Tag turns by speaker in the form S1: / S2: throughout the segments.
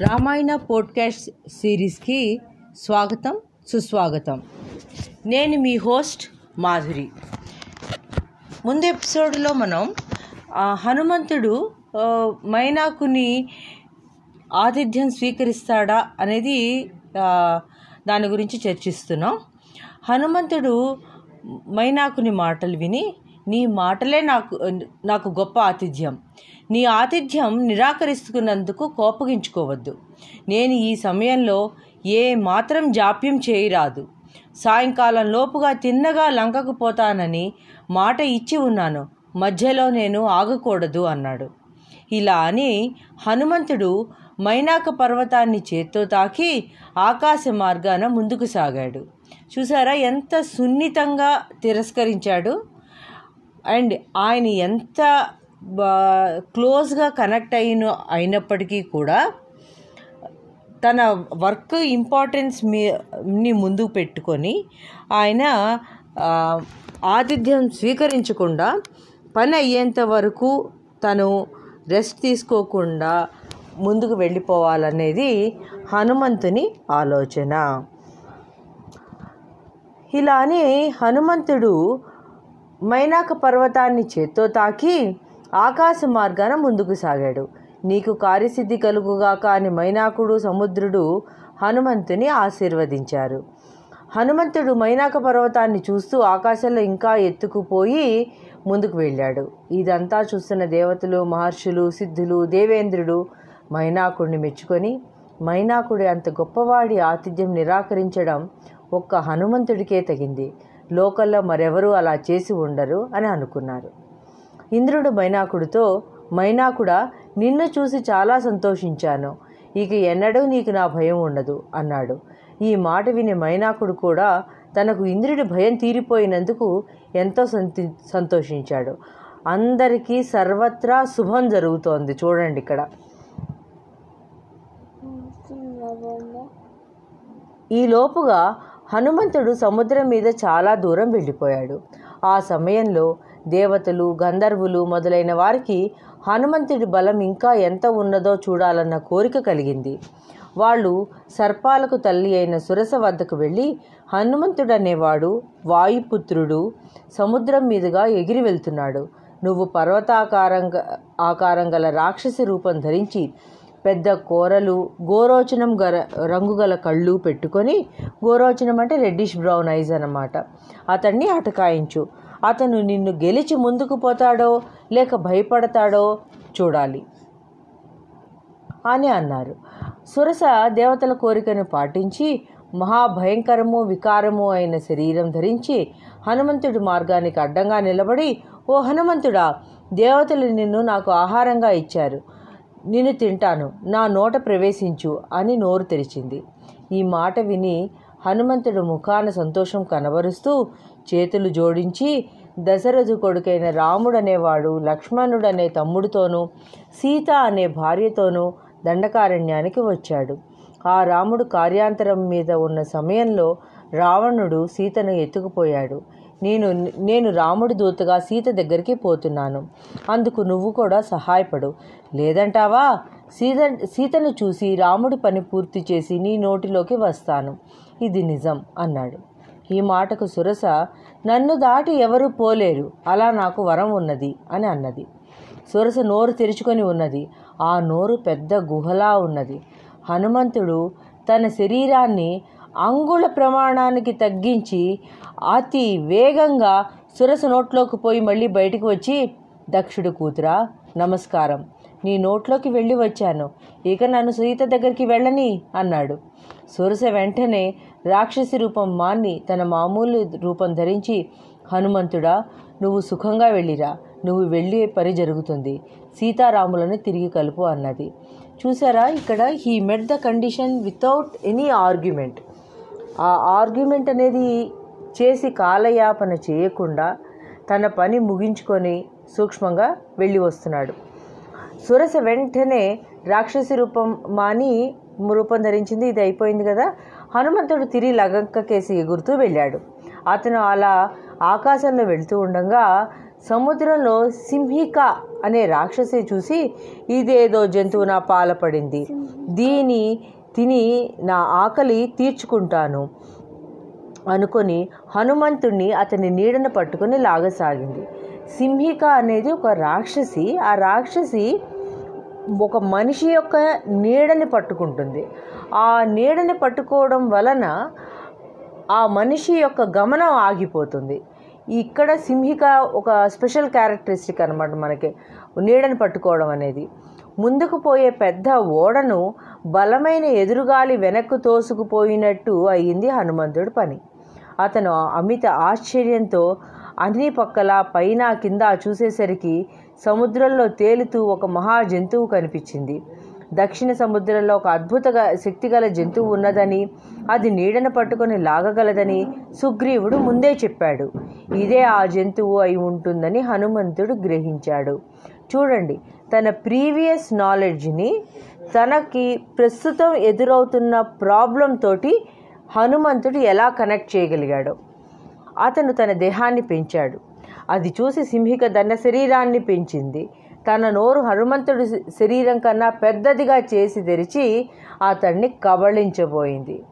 S1: Ramayana podcast సిరీస్కి స్వాగతం సుస్వాగతం. నేను మీ హోస్ట్ మాధురి. ముందు ఎపిసోడ్లో మనం హనుమంతుడు మైనాకుని ఆతిథ్యం స్వీకరిస్తాడా అనేది దాని గురించి చర్చిస్తున్నాం. హనుమంతుడు మైనాకుని మాటలు విని నీ మాటలే నాకు నాకు గొప్ప ఆతిథ్యం. నీ ఆతిథ్యం నిరాకరిస్తున్నందుకు కోపగించుకోవద్దు. నేను ఈ సమయంలో ఏ మాత్రం జాప్యం చేయరాదు. సాయంకాలం లోపుగా తిన్నగా లంకకు పోతానని మాట ఇచ్చి ఉన్నాను. మధ్యలో నేను ఆగకూడదు అన్నాడు. ఇలా అని హనుమంతుడు మైనాక పర్వతాన్ని చేత్తో తాకి ఆకాశ మార్గాన ముందుకు సాగాడు. చూసారా ఎంత సున్నితంగా తిరస్కరించాడు. అండ్ ఆయన ఎంత క్లోజ్గా కనెక్ట్ అయిన అయినప్పటికీ కూడా తన వర్క్ ఇంపార్టెన్స్ మీ ముందుకు పెట్టుకొని ఆయన ఆతిథ్యం స్వీకరించకుండా పని అయ్యేంత వరకు తను రెస్ట్ తీసుకోకుండా ముందుకు వెళ్ళిపోవాలనేది హనుమంతుని ఆలోచన. ఇలానే హనుమంతుడు మైనాక పర్వతాన్ని చేత్తో తాకి ఆకాశ మార్గాన ముందుకు సాగాడు. నీకు కార్యసిద్ధి కలుగుగాక అని మైనాకుడు సముద్రుడు హనుమంతుని ఆశీర్వదించారు. హనుమంతుడు మైనాక పర్వతాన్ని చూస్తూ ఆకాశంలో ఇంకా ఎత్తుకుపోయి ముందుకు వెళ్ళాడు. ఇదంతా చూస్తున్న దేవతలు మహర్షులు సిద్ధులు దేవేంద్రుడు మైనాకుడిని మెచ్చుకొని మైనాకుడి అంత గొప్పవాడి ఆతిథ్యం నిరాకరించడం ఒక్క హనుమంతుడికే తగింది. లోకల్లో మరెవరూ అలా చేసి ఉండరు అని అనుకున్నారు. ఇంద్రుడు మైనాకుడితో మైనాకుడా నిన్ను చూసి చాలా సంతోషించాను. ఇక ఎన్నడూ నీకు నా భయం ఉండదు అన్నాడు. ఈ మాట విని మైనాకుడు కూడా తనకు ఇంద్రుడి భయం తీరిపోయినందుకు ఎంతో సంతి సంతోషించాడు. అందరికీ సర్వత్రా శుభం జరుగుతోంది చూడండి ఇక్కడ. ఈ లోపుగా హనుమంతుడు సముద్రం మీద చాలా దూరం వెళ్ళిపోయాడు. ఆ సమయంలో దేవతలు గంధర్వులు మొదలైన వారికి హనుమంతుడి బలం ఇంకా ఎంత ఉన్నదో చూడాలన్న కోరిక కలిగింది. వాళ్ళు సర్పాలకు తల్లి అయిన సురస వద్దకు వెళ్ళి హనుమంతుడనేవాడు వాయుపుత్రుడు సముద్రం మీదుగా ఎగిరి వెళ్తున్నాడు. నువ్వు పర్వతాకారంగా ఆకారం గల రాక్షసి రూపం ధరించి పెద్ద కూరలు గోరోచనం గల రంగు గల కళ్ళు పెట్టుకొని గోరోచనం అంటే రెడ్డిష్ బ్రౌన్ ఐజ్ అన్నమాట. అతన్ని అటకాయించు. అతను నిన్ను గెలిచి ముందుకు పోతాడో లేక భయపడతాడో చూడాలి అని అన్నారు. సురస దేవతల కోరికను పాటించి మహాభయంకరము వికారము అయిన శరీరం ధరించి హనుమంతుడి మార్గానికి అడ్డంగా నిలబడి ఓ హనుమంతుడా దేవతలు నిన్ను నాకు ఆహారంగా ఇచ్చారు. నిన్ను తింటాను. నా నోట ప్రవేశించు అని నోరు తెరిచింది. ఈ మాట విని హనుమంతుడు ముఖాన సంతోషం కనబరుస్తూ చేతులు జోడించి దశరథు కొడుకైన రాముడు అనేవాడు లక్ష్మణుడు అనే తమ్ముడితోనూ సీత అనే భార్యతోనూ దండకారణ్యానికి వచ్చాడు. ఆ రాముడు కార్యాంతరం మీద ఉన్న సమయంలో రావణుడు సీతను ఎత్తుకుపోయాడు. నేను నేను రాముడి దూతగా సీత దగ్గరికి పోతున్నాను. అందుకు నువ్వు కూడా సహాయపడు. లేదంటావా? సీత సీతను చూసి రాముడి పని పూర్తి చేసి నీ నోటిలోకి వస్తాను. ఇది నిజం అన్నాడు. ఈ మాటకు సురస నన్ను దాటి ఎవరు పోలేరు. అలా నాకు వరం ఉన్నది అని అన్నది. సురస నోరు తెరుచుకొని ఉన్నది. ఆ నోరు పెద్ద గుహలా ఉన్నది. హనుమంతుడు తన శరీరాన్ని అంగుళ ప్రమాణానికి తగ్గించి అతి వేగంగా సురస నోట్లోకి పోయి మళ్ళీ బయటికి వచ్చి దక్షుడు కూతురా నమస్కారం. నీ నోట్లోకి వెళ్ళి వచ్చాను. ఇక నన్ను సీత దగ్గరికి వెళ్ళని అన్నాడు. సురస వెంటనే రాక్షసి రూపం మాన్ని తన మామూలు రూపం ధరించి హనుమంతుడా నువ్వు సుఖంగా వెళ్ళిరా. నువ్వు వెళ్ళే పని జరుగుతుంది. సీతారాములను తిరిగి కలుపు అన్నది. చూసారా? ఇక్కడ he met the condition without any argument ఆ ఆర్గ్యుమెంట్ అనేది చేసి కాలయాపన చేయకుండా తన పని ముగించుకొని సూక్ష్మంగా వెళ్ళి వస్తున్నాడు. సురస వెంటనే రాక్షసి రూపం మాని రూపం ధరించింది. ఇది అయిపోయింది కదా? హనుమంతుడు తిరిగి లగంక కేసి ఎగురుతూ వెళ్ళాడు. అతను అలా ఆకాశంలో వెళ్తూ ఉండగా సముద్రంలో సింహిక అనే రాక్షసి చూసి ఇదేదో జంతువు నా పాలపడింది. దీని తిని నా ఆకలి తీర్చుకుంటాను అనుకొని హనుమంతుణ్ణి అతని నీడను పట్టుకొని లాగసాగింది. సింహిక అనేది ఒక రాక్షసి. ఆ రాక్షసి ఒక మనిషి యొక్క నీడని పట్టుకుంటుంది. ఆ నీడని పట్టుకోవడం వలన ఆ మనిషి యొక్క గమనం ఆగిపోతుంది. ఇక్కడ సింహిక ఒక స్పెషల్ క్యారెక్టరిస్టిక్ అనమాట మనకి నీడని పట్టుకోవడం అనేది. ముందుకు పోయే పెద్ద ఓడను బలమైన ఎదురుగాలి వెనక్కు తోసుకుపోయినట్టు అయ్యింది హనుమంతుడి పని. అతను అమిత ఆశ్చర్యంతో అన్ని పక్కల పైన కింద చూసేసరికి సముద్రంలో తేలుతూ ఒక మహా జంతువు కనిపించింది. దక్షిణ సముద్రంలో ఒక అద్భుత శక్తిగల జంతువు ఉన్నదని అది నీడను పట్టుకొని లాగగలదని సుగ్రీవుడు ముందే చెప్పాడు. ఇదే ఆ జంతువు అయి ఉంటుందని హనుమంతుడు గ్రహించాడు. చూడండి తన ప్రీవియస్ నాలెడ్జ్ని తనకి ప్రస్తుతం ఎదురవుతున్న ప్రాబ్లం తోటి హనుమంతుడు ఎలా కనెక్ట్ చేయగలిగాడు. అతను తన దేహాన్ని పెంచాడు. అది చూసి సింహిక తన శరీరాన్ని పెంచింది. తన నోరు హనుమంతుడి శరీరం కన్నా పెద్దదిగా చేసి తెరిచి అతన్ని కబళించబోయింది.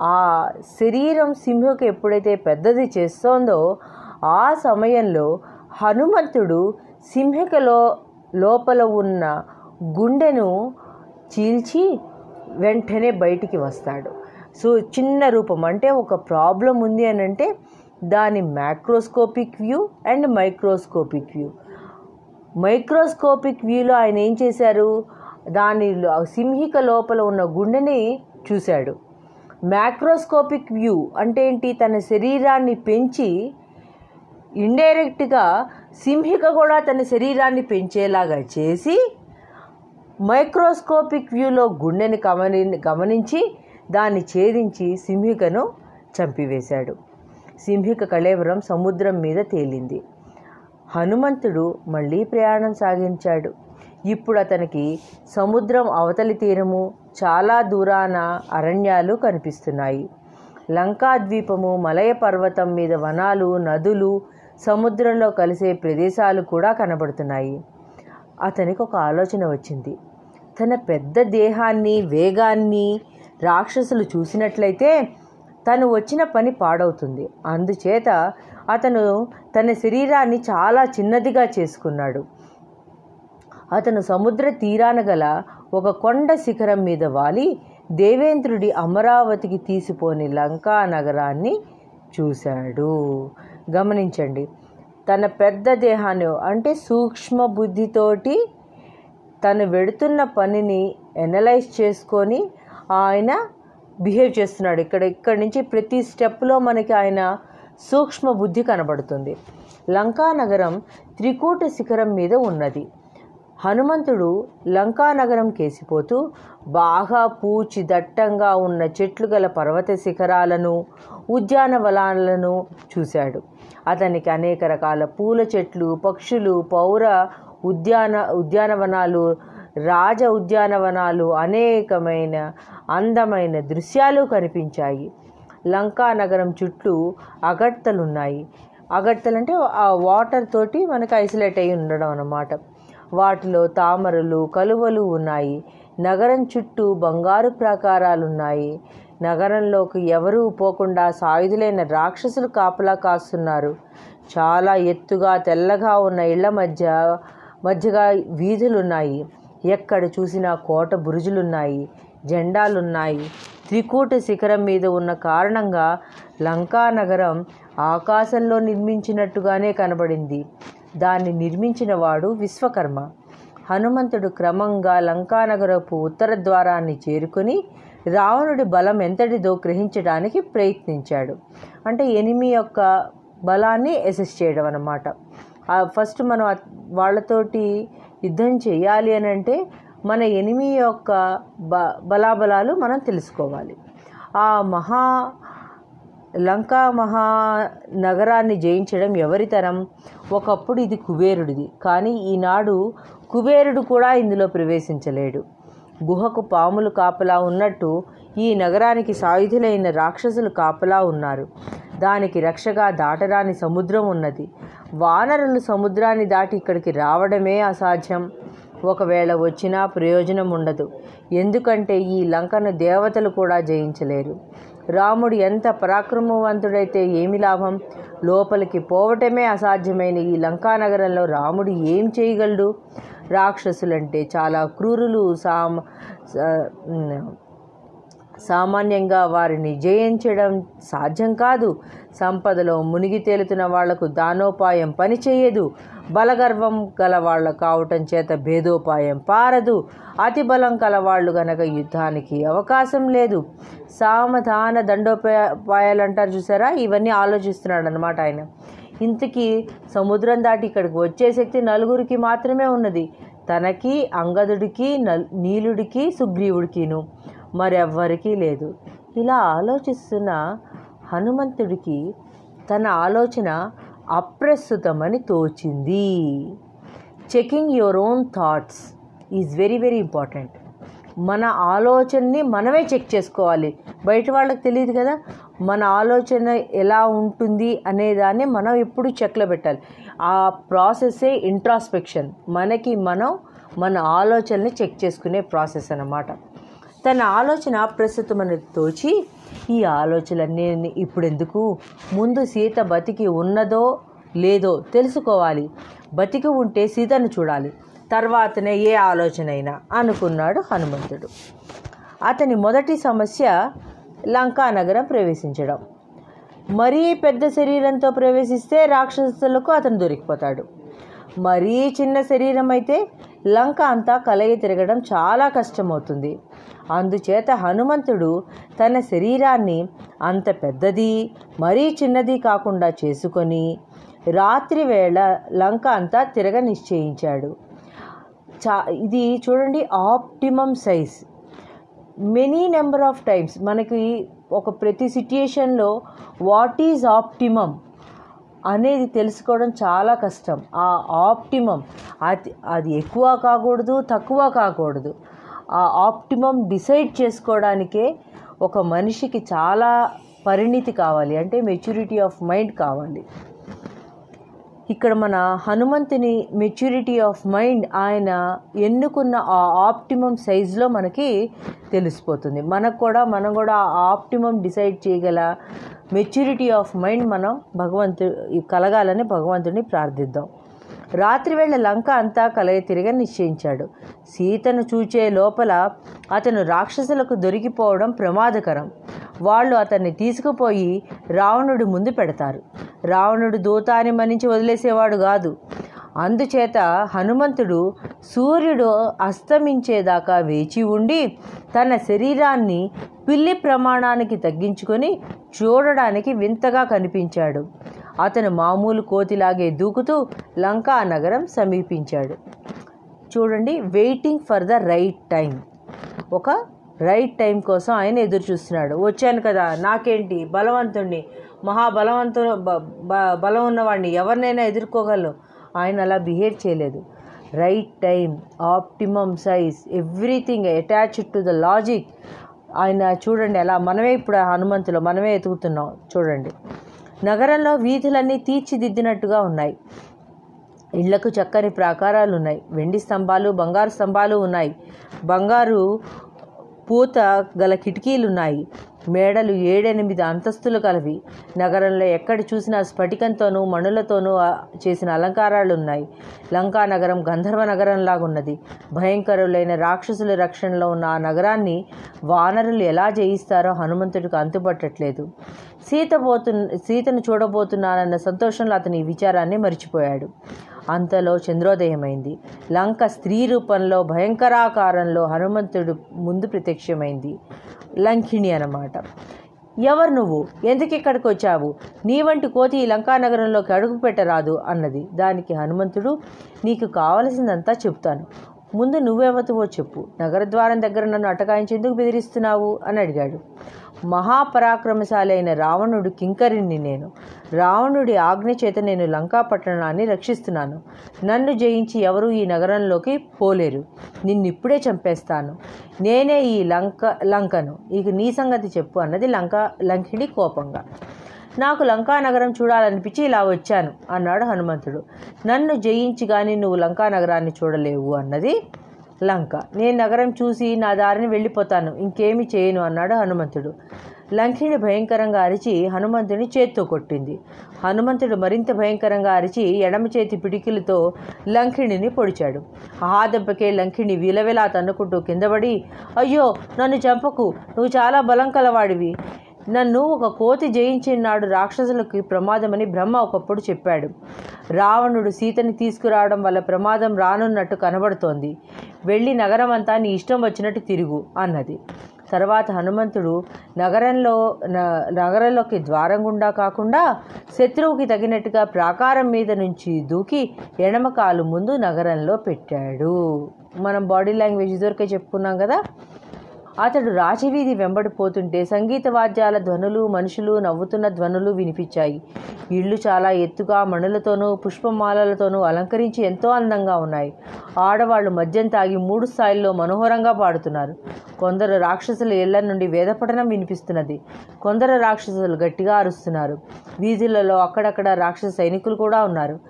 S1: ఆ శరీరం సింహకు ఎప్పుడైతే పెద్దది చేస్తోందో ఆ సమయంలో హనుమంతుడు సింహికలో లోపల ఉన్న గుండెను చీల్చి వెంటనే బయటికి వస్తాడు. సో చిన్న రూపం అంటే ఒక ప్రాబ్లం ఉంది అని అంటే దాని macroscopic view and microscopic view. Microscopic వ్యూలో ఆయన ఏం చేశారు? దాని సింహిక లోపల ఉన్న గుండెని చూశాడు. మ్యాక్రోస్కోపిక్ వ్యూ అంటే ఏంటి? తన శరీరాన్ని పెంచి ఇండైరెక్ట్గా సింహిక కూడా తన శరీరాన్ని పెంచేలాగా చేసి మైక్రోస్కోపిక్ వ్యూలో గుండెని గమని గమనించి దాన్ని ఛేదించి సింహికను చంపివేశాడు. సింహిక కళేవరం సముద్రం మీద తేలింది. హనుమంతుడు మళ్ళీ ప్రయాణం సాగించాడు. ఇప్పుడు అతనికి సముద్రం అవతలి తీరము చాలా దూరాన అరణ్యాలు కనిపిస్తున్నాయి. లంకా ద్వీపము మలయ పర్వతం మీద వనాలు నదులు సముద్రంలో కలిసే ప్రదేశాలు కూడా కనబడుతున్నాయి. అతనికి ఒక ఆలోచన వచ్చింది. తన పెద్ద దేహాన్ని వేగాన్ని రాక్షసులు చూసినట్లయితే తను వచ్చిన పని పాడవుతుంది. అందుచేత అతను తన శరీరాన్ని చాలా చిన్నదిగా చేసుకున్నాడు. అతను సముద్ర తీరాన గల ఒక కొండ శిఖరం మీద వాలి దేవేంద్రుడి అమరావతికి తీసిపోని లంకా నగరాన్ని చూశాడు. గమనించండి తన పెద్ద దేహాన్ని అంటే సూక్ష్మ బుద్ధితోటి తను వెడుతున్న పనిని ఎనలైజ్ చేసుకొని ఆయన బిహేవ్ చేస్తున్నాడు. ఇక్కడ ఇక్కడి నుంచి ప్రతి స్టెప్లో మనకి ఆయన సూక్ష్మ బుద్ధి కనబడుతుంది. లంకా నగరం త్రికూట శిఖరం మీద ఉన్నది. హనుమంతుడు లంకా నగరం కేసిపోతూ బాగా పూచి దట్టంగా ఉన్న చెట్లు గల పర్వత శిఖరాలను ఉద్యానవనాలను చూశాడు. అతనికి అనేక రకాల పూల చెట్లు పక్షులు పౌర ఉద్యాన ఉద్యానవనాలు రాజ ఉద్యానవనాలు అనేకమైన అందమైన దృశ్యాలు కనిపించాయి. లంకా నగరం చుట్టూ అగడ్తలున్నాయి అగడ్తలు అంటే ఆ వాటర్ తోటి మనకు ఐసోలేట్ అయి ఉండడం అన్నమాట. వాటిలో తామరలు కలువలు ఉన్నాయి. నగరం చుట్టూ బంగారు ప్రాకారాలు ఉన్నాయి నగరంలోకి ఎవరూ పోకుండా సాయుధులైన రాక్షసులు కాపలా కాస్తున్నారు. చాలా ఎత్తుగా తెల్లగా ఉన్న ఇళ్ళ మధ్య మధ్యగా వీధులున్నాయి. ఎక్కడ చూసినా కోట బురుజులున్నాయి జెండాలున్నాయి. త్రికూట శిఖరం మీద ఉన్న కారణంగా లంకా నగరం ఆకాశంలో నిర్మించినట్టుగానే కనబడింది. దాన్ని నిర్మించిన వాడు విశ్వకర్మ. హనుమంతుడు క్రమంగా లంకానగరపు ఉత్తర ద్వారాన్ని చేరుకుని రావణుడి బలం ఎంతటిదో గ్రహించడానికి ప్రయత్నించాడు. అంటే ఎనిమి యొక్క బలాన్ని ఎసెస్ చేయడం అన్నమాట. ఫస్ట్ మనం వాళ్ళతోటి యుద్ధం చేయాలి అని అంటే మన ఎనిమి యొక్క బ బలాబలాలు మనం తెలుసుకోవాలి. ఆ మహా లంకా మహా నగరాన్ని జయించడం ఎవరితరం ఒకప్పుడు ఇది కుబేరుడిది. కానీ ఈనాడు కుబేరుడు కూడా ఇందులో ప్రవేశించలేడు. గుహకు పాములు కాపలా ఉన్నట్టు ఈ నగరానికి సాయుధులైన రాక్షసులు కాపలా ఉన్నారు. దానికి రక్షగా దాటరాని సముద్రం ఉన్నది. వానరులు సముద్రాన్ని దాటి ఇక్కడికి రావడమే అసాధ్యం. ఒకవేళ వచ్చినా ప్రయోజనం ఉండదు. ఎందుకంటే ఈ లంకను దేవతలు కూడా జయించలేరు. రాముడు ఎంత పరాక్రమవంతుడైతే ఏమి లాభం? లోపలికి పోవటమే అసాధ్యమైన ఈ లంకా నగరంలో రాముడు ఏం చేయగలడు? రాక్షసులంటే చాలా క్రూరులు సామ సామాన్యంగా వారిని జయించడం సాధ్యం కాదు. సంపదలో మునిగి తేలుతున్న వాళ్ళకు దానోపాయం పనిచేయదు బలగర్వం గలవాళ్ళ కావటం చేత భేదోపాయం పారదు. అతి బలం కలవాళ్ళు గనక యుద్ధానికి అవకాశం లేదు. సామధాన దండోపాయాలు అంటారు చూసారా? ఇవన్నీ ఆలోచిస్తున్నాడు అనమాట ఆయన. ఇంతకీ సముద్రం దాటి ఇక్కడికి వచ్చే శక్తి నలుగురికి మాత్రమే ఉన్నది. తనకి అంగదుడికి నల్ నీలుడికి సుగ్రీవుడికిను. మరెవ్వరికీ లేదు. ఇలా ఆలోచిస్తున్న హనుమంతుడికి తన ఆలోచన అప్రస్తుతమని తోచింది. Checking your own thoughts is very very important మన ఆలోచనని మనమే చెక్ చేసుకోవాలి. బయట వాళ్ళకి తెలియదు కదా మన ఆలోచన ఎలా ఉంటుంది అనేదాన్ని మనం ఎప్పుడు చెక్లో పెట్టాలి. ఆ ప్రాసెస్సే ఇంట్రాస్పెక్షన్ మనకి మనం మన ఆలోచనని చెక్ చేసుకునే ప్రాసెస్ అన్నమాట. తన ఆలోచన ప్రస్తుతమని తోచి ఈ ఆలోచనలన్నీ ఇప్పుడెందుకు? ముందు సీత బతికి ఉన్నదో లేదో తెలుసుకోవాలి. బతికి ఉంటే సీతను చూడాలి. తర్వాతనే ఏ ఆలోచన అయినా అనుకున్నాడు హనుమంతుడు. అతని మొదటి సమస్య లంకా నగరం ప్రవేశించడం. మరీ పెద్ద శరీరంతో ప్రవేశిస్తే రాక్షసులకు అతను దొరికిపోతాడు. మరీ చిన్న శరీరం అయితే లంక అంతా కలయి తిరగడం చాలా కష్టమవుతుంది. అందుచేత హనుమంతుడు తన శరీరాన్ని అంత పెద్దది మరీ చిన్నది కాకుండా చేసుకొని రాత్రి వేళ లంక అంతా తిరగ నిశ్చయించాడు. చా ఇది చూడండి optimum size. Many number of times మనకి ఒక ప్రతి సిట్యుయేషన్లో వాట్ ఈజ్ ఆప్టిమమ్ అనేది తెలుసుకోవడం చాలా కష్టం. ఆ ఆప్టిమమ్ అది అది ఎక్కువ కాకూడదు తక్కువ కాకూడదు. ఆ ఆప్టిమమ్ డిసైడ్ చేసుకోవడానికే ఒక మనిషికి చాలా పరిణితి కావాలి. అంటే మెచ్యూరిటీ ఆఫ్ మైండ్ కావాలి. ఇక్కడ మన హనుమంతుని మెచ్యూరిటీ ఆఫ్ మైండ్ ఆయన ఎన్నుకున్న ఆ ఆప్టిమం సైజులో మనకి తెలిసిపోతుంది. మనకు కూడా మనం కూడా ఆ ఆప్టిమం డిసైడ్ చేయగల మెచ్యూరిటీ ఆఫ్ మైండ్ మనం భగవంతు కలగాలని భగవంతుడిని ప్రార్థిద్దాం. రాత్రివేళ లంక అంతా కలయ తిరిగి నిశ్చయించాడు. సీతను చూచే లోపల అతను రాక్షసులకు దొరికిపోవడం ప్రమాదకరం. వాళ్ళు అతన్ని తీసుకుపోయి రావణుడి ముందు పెడతారు. రావణుడు దూతాన్ని మన్నించి వదిలేసేవాడు కాదు. అందుచేత హనుమంతుడు సూర్యుడు అస్తమించేదాకా వేచి ఉండి తన శరీరాన్ని పిల్లి ప్రమాణానికి తగ్గించుకొని చూడడానికి వింతగా కనిపించాడు. అతను మామూలు కోతిలాగే దూకుతూ లంకా నగరం సమీపించాడు. చూడండి waiting for the right time ఒక రైట్ టైం కోసం ఆయన ఎదురు చూస్తున్నాడు వచ్చాను కదా నాకేంటి? బలవంతుణ్ణి. మహాబలవంతు బలం ఉన్నవాడిని ఎవరినైనా ఎదుర్కోగలను. ఆయన అలా బిహేవ్ చేయలేదు. Right time optimum size everything attached to the logic ఆయన చూడండి అలా మనమే ఇప్పుడు హనుమంతులు మనమే ఎతుకుతున్నాం చూడండి. నగరంలో వీధులన్నీ తీర్చిదిద్దినట్టుగా ఉన్నాయి. ఇళ్ళకు చక్కని ప్రాకారాలు ఉన్నాయి వెండి స్తంభాలు బంగారు స్తంభాలు ఉన్నాయి. బంగారు పూత గల కిటికీలు ఉన్నాయి మేడలు ఏడెనిమిది అంతస్తులు కలవి. నగరంలో ఎక్కడ చూసినా స్ఫటికంతోనూ మణులతోనూ చేసిన అలంకారాలు ఉన్నాయి లంకా నగరం గంధర్వ నగరంలాగున్నది భయంకరులైన రాక్షసుల రక్షణలో ఉన్న ఆ నగరాన్ని వానరులు ఎలా జయిస్తారో హనుమంతుడికి అంతుపట్టట్లేదు. సీత పోతు సీతను చూడబోతున్నానన్న సంతోషంలో అతని ఈ విచారాన్ని మరిచిపోయాడు. అంతలో చంద్రోదయమైంది. లంక స్త్రీ రూపంలో భయంకరాకారంలో హనుమంతుడు ముందు ప్రత్యక్షమైంది. లంకిణి అన్నమాట. ఎవరు నువ్వు? ఎందుకు ఇక్కడికి వచ్చావు? నీ వంటి కోతి ఈ లంకా నగరంలోకి అడుగు పెట్టరాదు అన్నది. దానికి హనుమంతుడు నీకు కావలసిందంతా చెప్తాను. ముందు నువ్వెవతువో చెప్పు? నగర ద్వారం దగ్గర నన్ను అటకాయించేందుకు బెదిరిస్తున్నావు? అని అడిగాడు. మహాపరాక్రమశాలైన రావణుడు కింకరిని నేను. రావణుడి ఆజ్ఞ చేత నేను లంకా పట్టణాన్ని రక్షిస్తున్నాను. నన్ను జయించి ఎవరూ ఈ నగరంలోకి పోలేరు. నిన్నిప్పుడే చంపేస్తాను. నేనే ఈ లంక లంకను. ఇక నీ సంగతి చెప్పు అన్నది లంక లంకిడి కోపంగా. నాకు లంకా నగరం చూడాలనిపించి ఇలా వచ్చాను అన్నాడు హనుమంతుడు. నన్ను జయించి కానీ నువ్వు లంకా నగరాన్ని చూడలేవు అన్నది లంక. నేను నగరం చూసి నా దారిని వెళ్ళిపోతాను. ఇంకేమి చేయను అన్నాడు హనుమంతుడు. లంకిని భయంకరంగా అరిచి హనుమంతుని చేత్తో కొట్టింది. హనుమంతుడు మరింత భయంకరంగా అరిచి ఎడమ చేతి పిడికిలతో లంకిణిని పొడిచాడు. ఆ దెబ్బకే లంకిణి విలవిలా తన్నుకుంటూ కిందపడి అయ్యో నన్ను చంపకు. నువ్వు చాలా బలం కలవాడివి. నన్ను ఒక కోతి జయించినాడు రాక్షసులకి ప్రమాదమని బ్రహ్మ ఒకప్పుడు చెప్పాడు. రావణుడు సీతని తీసుకురావడం వల్ల ప్రమాదం రానున్నట్టు కనబడుతోంది. వెళ్ళి నగరం అంతా నీ ఇష్టం వచ్చినట్టు తిరుగు అన్నది. తర్వాత హనుమంతుడు నగరంలో న- నగరంలోకి ద్వారం గుండా కాకుండా శత్రువుకి తగినట్టుగా ప్రాకారం మీద నుంచి దూకి ఎడమకాలు ముందు నగరంలో పెట్టాడు. మనం బాడీ లాంగ్వేజ్ ఇదివరకే చెప్పుకున్నాం కదా? అతడు రాజవీధి వెంబడిపోతుంటే సంగీత వాద్యాల ధ్వనులు మనుషులు నవ్వుతున్న ధ్వనులు వినిపించాయి. ఇళ్ళు చాలా ఎత్తుగా మణులతోనూ పుష్పమాలలతోనూ అలంకరించి ఎంతో అందంగా ఉన్నాయి. ఆడవాళ్ళు మద్యం తాగి మూడు స్థాయిల్లో మనోహరంగా పాడుతున్నారు. కొందరు రాక్షసుల ఇళ్ళ నుండి వేదపఠనం వినిపిస్తున్నది. కొందరు రాక్షసులు గట్టిగా అరుస్తున్నారు. వీధులలో అక్కడక్కడ రాక్షస సైనికులు కూడా ఉన్నారు.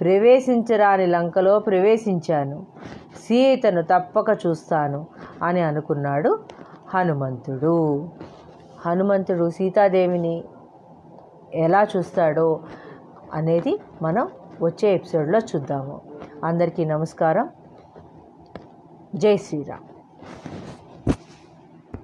S1: ప్రవేశించరాని లంకలో ప్రవేశించాను. సీతను తప్పక చూస్తాను అని అనుకున్నాడు హనుమంతుడు. హనుమంతుడు సీతాదేవిని ఎలా చూస్తాడో అనేది మనం వచ్చే ఎపిసోడ్లో చూద్దాము. అందరికీ నమస్కారం. జై శ్రీరామ్.